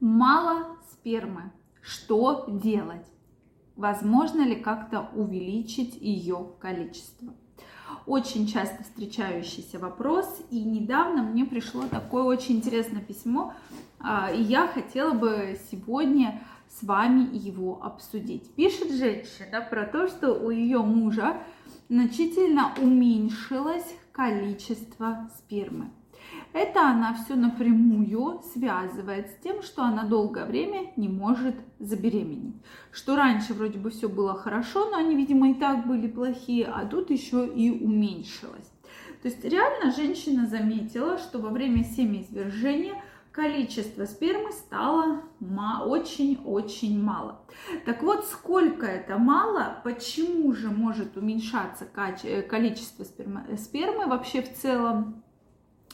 Мало спермы. Что делать? Возможно ли как-то увеличить ее количество? Очень часто встречающийся вопрос, и недавно мне пришло такое очень интересное письмо, а, и я хотела бы сегодня с вами его обсудить. Пишет женщина про то, что у ее мужа значительно уменьшилось количество спермы. Это она все напрямую связывает с тем, что она долгое время не может забеременеть. Что раньше вроде бы все было хорошо, но они, видимо, и так были плохие, а тут еще и уменьшилось. То есть реально женщина заметила, что во время семяизвержения количество спермы стало очень-очень мало. Так вот, сколько это мало, почему же может уменьшаться количество спермы, спермы вообще в целом,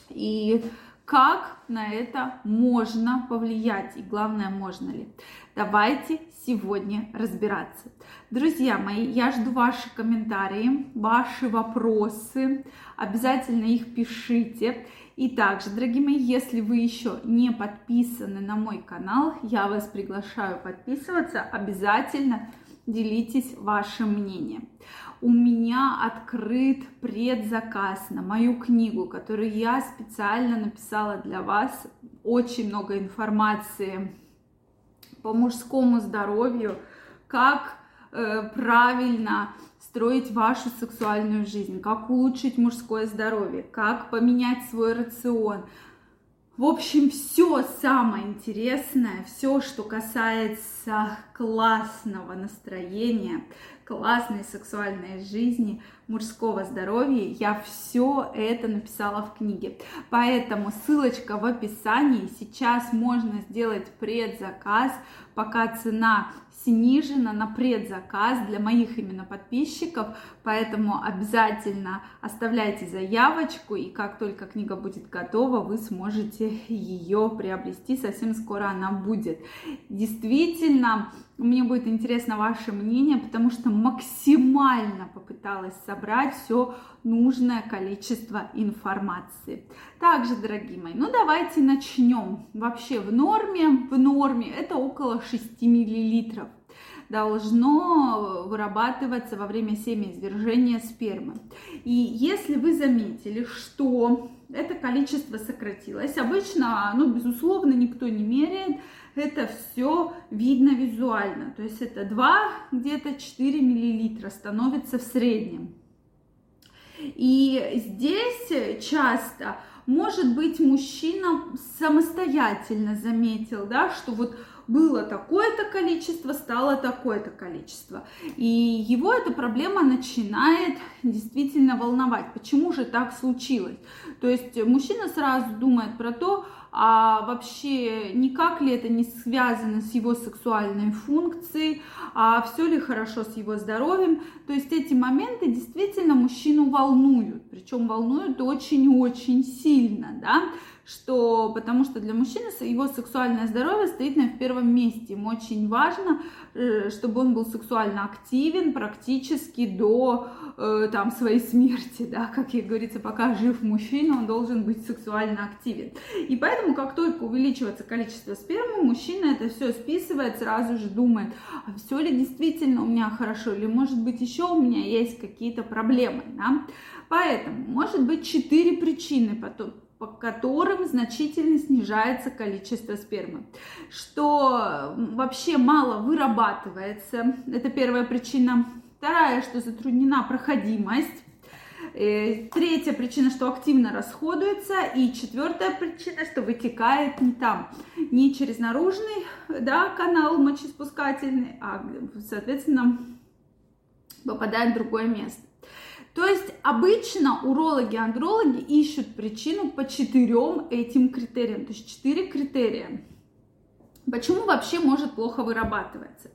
и как на это можно повлиять, и главное, можно ли. Давайте сегодня разбираться. Друзья мои, я жду ваши комментарии, ваши вопросы, обязательно их пишите. И также, дорогие мои, если вы еще не подписаны на мой канал, я вас приглашаю подписываться, обязательно делитесь вашим мнением у меня открыт предзаказ на мою книгу, которую я специально написала для вас. Очень много информации по мужскому здоровью, как э, правильно строить вашу сексуальную жизнь, как улучшить мужское здоровье, как поменять свой рацион. В общем, все самое интересное, все, что касается классного настроения, классной сексуальной жизни, мужского здоровья, я все это написала в книге. Поэтому ссылочка в описании. Сейчас можно сделать предзаказ, пока цена снижена на предзаказ для моих именно подписчиков, поэтому обязательно оставляйте заявочку, и как только книга будет готова, вы сможете ее приобрести, совсем скоро она будет. Действительно, мне будет интересно ваше мнение, потому что максимально попыталась собрать все нужное количество информации. Также, дорогие мои, ну давайте начнем. Вообще в норме, в норме это около 6 миллилитров должно вырабатываться во время семяизвержения спермы. И если вы заметили, что это количество сократилось, обычно, ну, безусловно, никто не меряет, это все видно визуально. То есть это 2, где-то 4 миллилитра становится в среднем. И здесь часто, может быть, мужчина самостоятельно заметил, да, что вот было такое-то количество, стало такое-то количество. И его эта проблема начинает действительно волновать. Почему же так случилось? То есть мужчина сразу думает про то, а вообще никак ли это не связано с его сексуальной функцией, а все ли хорошо с его здоровьем. То есть эти моменты действительно мужчину волнуют, причем волнуют очень-очень сильно, да, что, потому что для мужчины его сексуальное здоровье стоит на первом месте. Ему очень важно, э, чтобы он был сексуально активен практически до э, там, своей смерти, да, как и говорится, пока жив мужчина, он должен быть сексуально активен. И поэтому, как только увеличивается количество спермы, мужчина это все списывает, сразу же думает, а все ли действительно у меня хорошо, или может быть еще у меня есть какие-то проблемы, да. Поэтому, может быть, четыре причины потом, по которым значительно снижается количество спермы, что вообще мало вырабатывается, это первая причина. Вторая, что затруднена проходимость. Э, третья причина, что активно расходуется. И четвертая причина, что вытекает не там, не через наружный да, канал мочеспускательный, а, соответственно, попадает в другое место. То есть обычно урологи, андрологи ищут причину по четырем этим критериям, то есть четыре критерия. Почему вообще может плохо вырабатываться?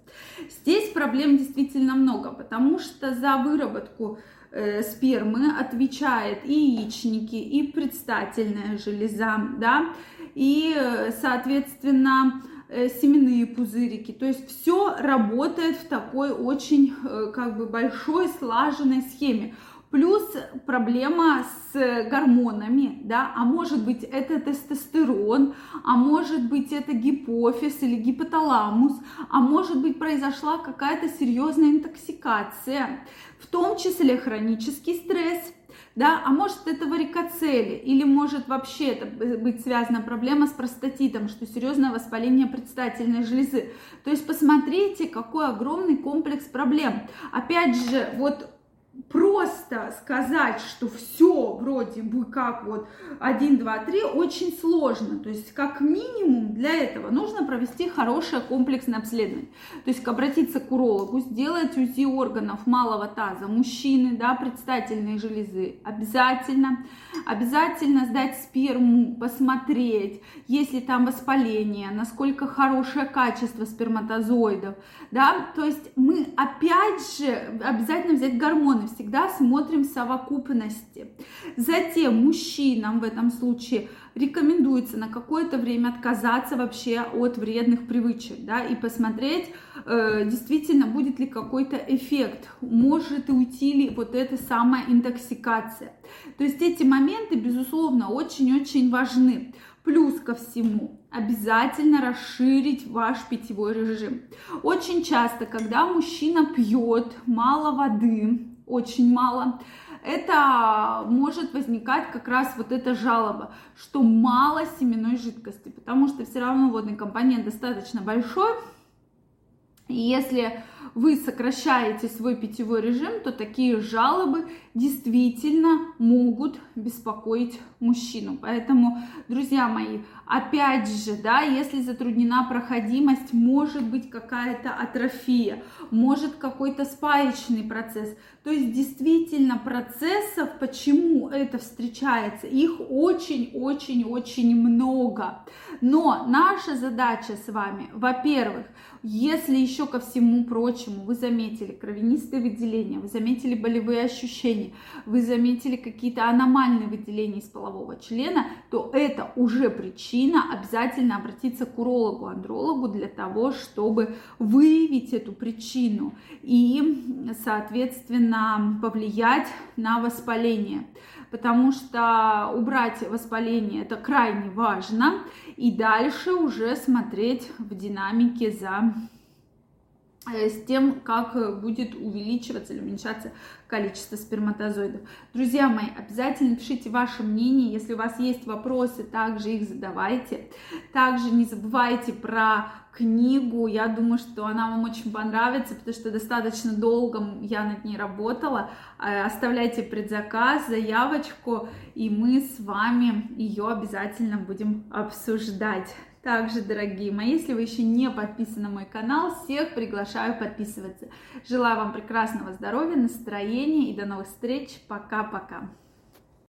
Здесь проблем действительно много, потому что за выработку э, спермы отвечает и яичники, и предстательная железа, да, и, э, соответственно, э, семенные пузырики. То есть все работает в такой очень э, как бы большой слаженной схеме. Плюс проблема с гормонами, да, а может быть это тестостерон, а может быть это гипофиз или гипоталамус, а может быть произошла какая-то серьезная интоксикация, в том числе хронический стресс, да, а может это варикоцели, или может вообще это быть связана проблема с простатитом, что серьезное воспаление предстательной железы. То есть посмотрите, какой огромный комплекс проблем. Опять же, вот просто сказать, что все вроде бы как вот 1, 2, 3, очень сложно. То есть как минимум для этого нужно провести хорошее комплексное обследование. То есть обратиться к урологу, сделать УЗИ органов малого таза, мужчины, да, предстательные железы. Обязательно, обязательно сдать сперму, посмотреть, есть ли там воспаление, насколько хорошее качество сперматозоидов, да. То есть мы опять же обязательно взять гормоны всегда смотрим совокупности. Затем мужчинам в этом случае рекомендуется на какое-то время отказаться вообще от вредных привычек, да, и посмотреть, э, действительно, будет ли какой-то эффект, может уйти ли вот эта самая интоксикация. То есть эти моменты, безусловно, очень-очень важны. Плюс ко всему, обязательно расширить ваш питьевой режим. Очень часто, когда мужчина пьет мало воды, очень мало, это может возникать как раз вот эта жалоба, что мало семенной жидкости, потому что все равно водный компонент достаточно большой, и если вы сокращаете свой питьевой режим, то такие жалобы действительно могут беспокоить мужчину. Поэтому, друзья мои, опять же, да, если затруднена проходимость, может быть какая-то атрофия, может какой-то спаечный процесс. То есть действительно процессов, почему это встречается, их очень-очень-очень много. Но наша задача с вами, во-первых, если еще ко всему прочему вы заметили кровянистые выделения, вы заметили болевые ощущения, вы заметили какие-то аномальные выделения из полового члена, то это уже причина обязательно обратиться к урологу, андрологу для того, чтобы выявить эту причину и, соответственно, повлиять на воспаление. Потому что убрать воспаление это крайне важно, и дальше уже смотреть в динамике за с тем, как будет увеличиваться или уменьшаться количество сперматозоидов. Друзья мои, обязательно пишите ваше мнение, если у вас есть вопросы, также их задавайте. Также не забывайте про книгу, я думаю, что она вам очень понравится, потому что достаточно долго я над ней работала. Э, оставляйте предзаказ, заявочку, и мы с вами ее обязательно будем обсуждать. Также, дорогие мои, если вы еще не подписаны на мой канал, всех приглашаю подписываться. Желаю вам прекрасного здоровья, настроения и до новых встреч. Пока-пока.